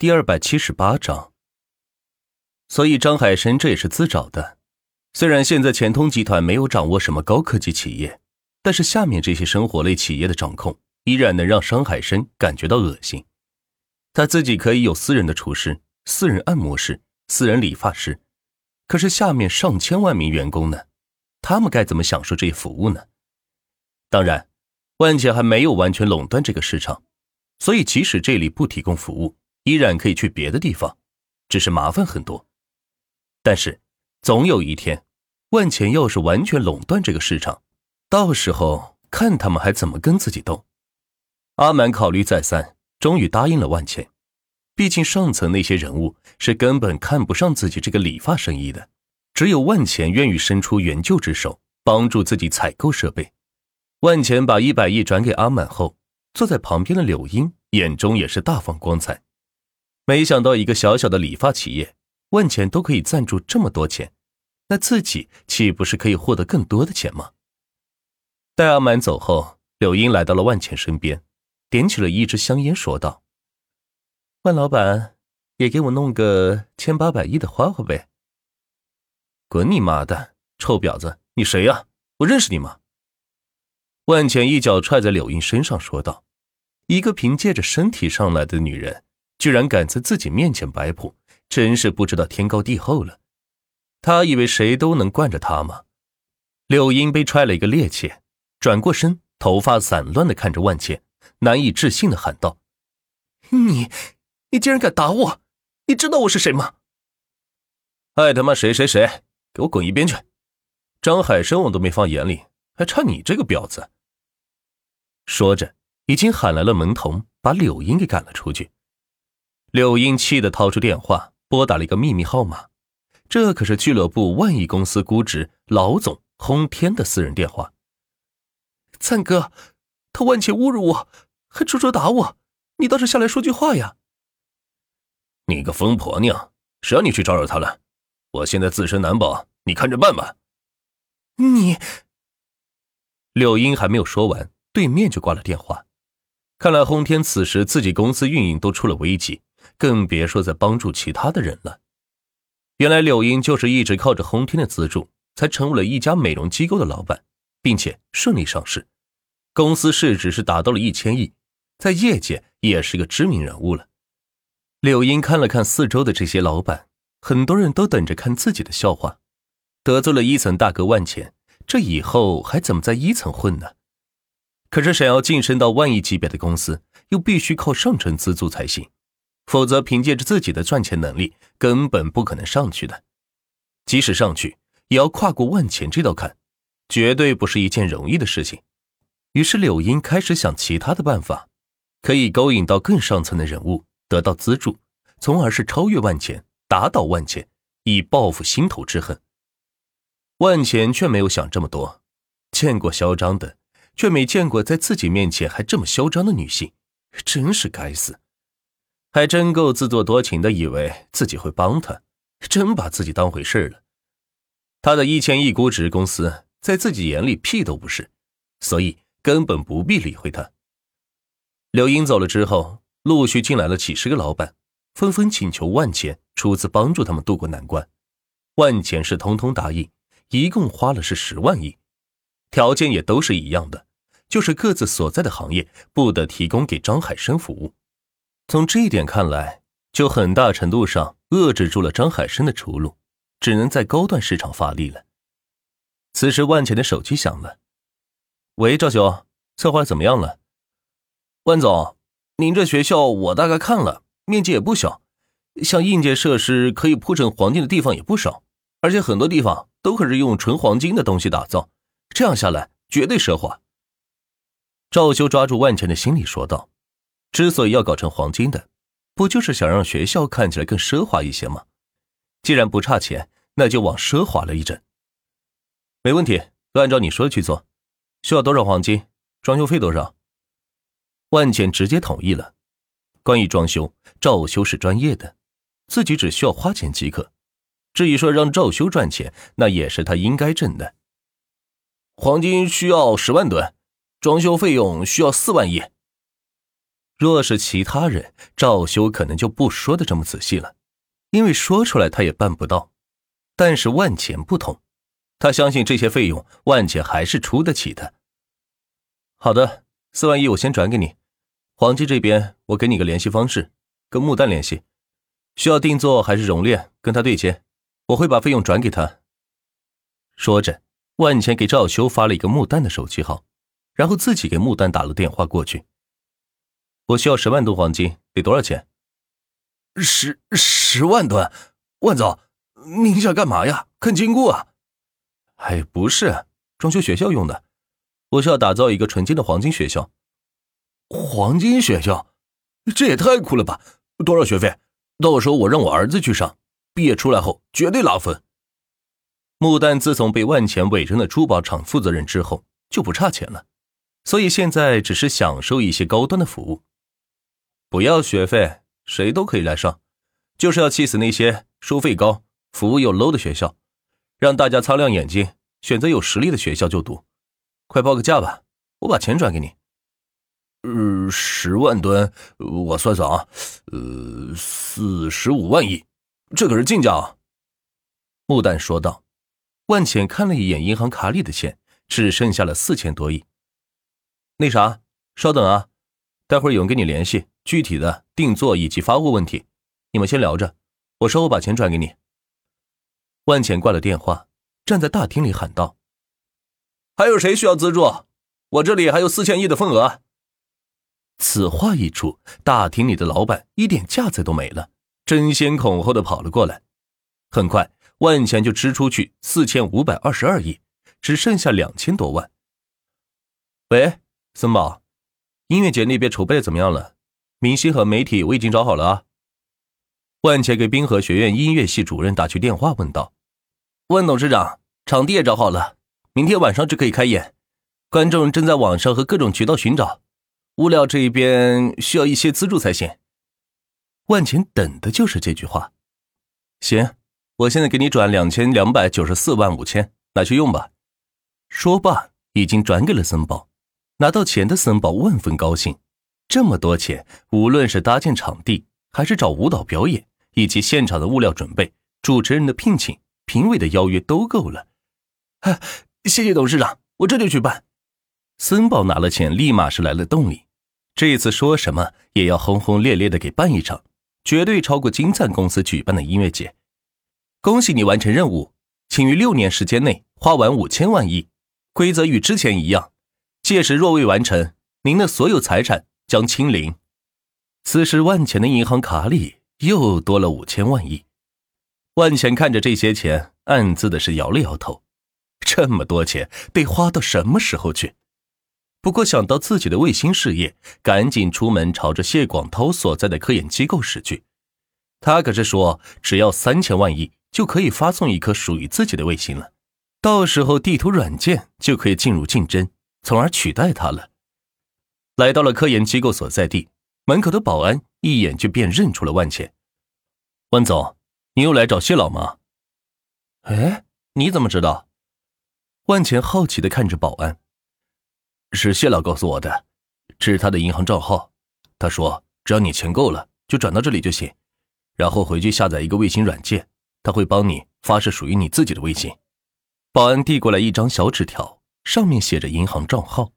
第二百七十八章。所以张海生这也是自找的。虽然现在钱通集团没有掌握什么高科技企业，但是下面这些生活类企业的掌控，依然能让张海生感觉到恶心。他自己可以有私人的厨师、私人按摩师、私人理发师，可是下面上千万名员工呢？他们该怎么享受这些服务呢？当然，万钱还没有完全垄断这个市场，所以即使这里不提供服务，依然可以去别的地方，只是麻烦很多。但是，总有一天，万钱要是完全垄断这个市场，到时候看他们还怎么跟自己斗。阿满考虑再三，终于答应了万钱。毕竟上层那些人物是根本看不上自己这个理发生意的。只有万钱愿意伸出援救之手，帮助自己采购设备。万钱把一百亿转给阿满后，坐在旁边的柳英眼中也是大放光彩。没想到一个小小的理发企业，万钱都可以赞助这么多钱，那自己岂不是可以获得更多的钱吗？待阿满走后，柳英来到了万钱身边，点起了一支香烟，说道：“万老板，也给我弄个千八百亿的花花呗。”滚你妈的，臭婊子！你谁呀？我认识你吗？万钱一脚踹在柳英身上，说道：“一个凭借着身体上来的女人，居然敢在自己面前摆谱，真是不知道天高地厚了。他以为谁都能惯着他吗？”柳英被踹了一个趔趄，转过身，头发散乱的看着万茜，难以置信的喊道：“你，你竟然敢打我！你知道我是谁吗？”爱他妈谁谁谁！给我滚一边去！张海生我都没放眼里，还差你这个婊子！说着，已经喊来了门童，把柳英给赶了出去。柳英气得掏出电话，拨打了一个秘密号码，这可是俱乐部万亿公司估值老总轰天的私人电话。灿哥，他万钱侮辱我，还出手打我，你倒是下来说句话呀！你个疯婆娘，谁让你去招惹他了？我现在自身难保，你看着办吧。你，柳英还没有说完，对面就挂了电话。看来轰天此时自己公司运营都出了危机，更别说在帮助其他的人了。原来柳英就是一直靠着轰天的资助，才成为了一家美容机构的老板，并且顺利上市，公司市值是达到了一千亿，在业界也是个知名人物了。柳英看了看四周的这些老板。很多人都等着看自己的笑话，得罪了一层大哥万钱，这以后还怎么在一层混呢？可是想要晋升到万亿级别的公司，又必须靠上层资助才行，否则凭借着自己的赚钱能力，根本不可能上去的。即使上去，也要跨过万钱这道坎，绝对不是一件容易的事情。于是柳英开始想其他的办法，可以勾引到更上层的人物，得到资助，从而是超越万钱。打倒万钱，以报复心头之恨。万钱却没有想这么多，见过嚣张的，却没见过在自己面前还这么嚣张的女性，真是该死！还真够自作多情的，以为自己会帮他，真把自己当回事了。他的一千亿估值公司，在自己眼里屁都不是，所以根本不必理会他。刘英走了之后，陆续进来了几十个老板。纷纷请求万钱出资帮助他们渡过难关，万钱是通通答应，一共花了是十万亿，条件也都是一样的，就是各自所在的行业不得提供给张海生服务。从这一点看来，就很大程度上遏制住了张海生的出路，只能在高端市场发力了。此时，万钱的手机响了，“喂，赵兄，策划怎么样了？”“万总，您这学校我大概看了。”面积也不小，像硬件设施可以铺成黄金的地方也不少，而且很多地方都可是用纯黄金的东西打造，这样下来绝对奢华。赵修抓住万钱的心理说道：“之所以要搞成黄金的，不就是想让学校看起来更奢华一些吗？既然不差钱，那就往奢华了一整。没问题，都按照你说的去做。需要多少黄金？装修费多少？”万钱直接同意了。关于装修，赵修是专业的，自己只需要花钱即可。至于说让赵修赚钱，那也是他应该挣的。黄金需要十万吨，装修费用需要四万亿。若是其他人，赵修可能就不说的这么仔细了，因为说出来他也办不到。但是万钱不同，他相信这些费用万钱还是出得起的。好的，四万一我先转给你，黄金这边我给你个联系方式，跟木蛋联系，需要定做还是熔炼，跟他对接，我会把费用转给他。说着，万钱给赵修发了一个木蛋的手机号，然后自己给木蛋打了电话过去。我需要十万吨黄金，得多少钱？十十万吨，万总，您想干嘛呀？看金库啊？哎，不是，装修学校用的。我需要打造一个纯金的黄金学校，黄金学校，这也太酷了吧！多少学费？到时候我让我儿子去上，毕业出来后绝对拉分。木丹自从被万钱委任了珠宝厂负责人之后，就不差钱了，所以现在只是享受一些高端的服务，不要学费，谁都可以来上，就是要气死那些收费高、服务又 low 的学校，让大家擦亮眼睛，选择有实力的学校就读。快报个价吧，我把钱转给你。呃，十万吨，我算算啊，呃，四十五万亿，这可是进价啊。木蛋说道。万浅看了一眼银行卡里的钱，只剩下了四千多亿。那啥，稍等啊，待会儿有人跟你联系，具体的定做以及发货问题，你们先聊着，我稍后把钱转给你。万浅挂了电话，站在大厅里喊道。还有谁需要资助？我这里还有四千亿的份额。此话一出，大厅里的老板一点架子都没了，争先恐后的跑了过来。很快，万钱就支出去四千五百二十二亿，只剩下两千多万。喂，森宝，音乐节那边筹备怎么样了？明星和媒体我已经找好了啊。万钱给滨河学院音乐系主任打去电话，问道：“万董事长，场地也找好了。”明天晚上就可以开演，观众正在网上和各种渠道寻找，物料这一边需要一些资助才行。万钱等的就是这句话。行，我现在给你转两千两百九十四万五千，拿去用吧。说罢，已经转给了森宝。拿到钱的森宝万分高兴，这么多钱，无论是搭建场地，还是找舞蹈表演，以及现场的物料准备、主持人的聘请、评委的邀约，都够了。谢谢董事长，我这就去办。森宝拿了钱，立马是来了动力。这次说什么也要轰轰烈烈的给办一场，绝对超过金赞公司举办的音乐节。恭喜你完成任务，请于六年时间内花完五千万亿。规则与之前一样，届时若未完成，您的所有财产将清零。此时万钱的银行卡里又多了五千万亿。万钱看着这些钱，暗自的是摇了摇头。这么多钱得花到什么时候去？不过想到自己的卫星事业，赶紧出门朝着谢广涛所在的科研机构驶去。他可是说，只要三千万亿就可以发送一颗属于自己的卫星了，到时候地图软件就可以进入竞争，从而取代他了。来到了科研机构所在地，门口的保安一眼就辨认出了万钱。万总，你又来找谢老吗？哎，你怎么知道？万钱好奇的看着保安，是谢老告诉我的，这是他的银行账号。他说，只要你钱够了，就转到这里就行，然后回去下载一个卫星软件，他会帮你发射属于你自己的卫星。保安递过来一张小纸条，上面写着银行账号。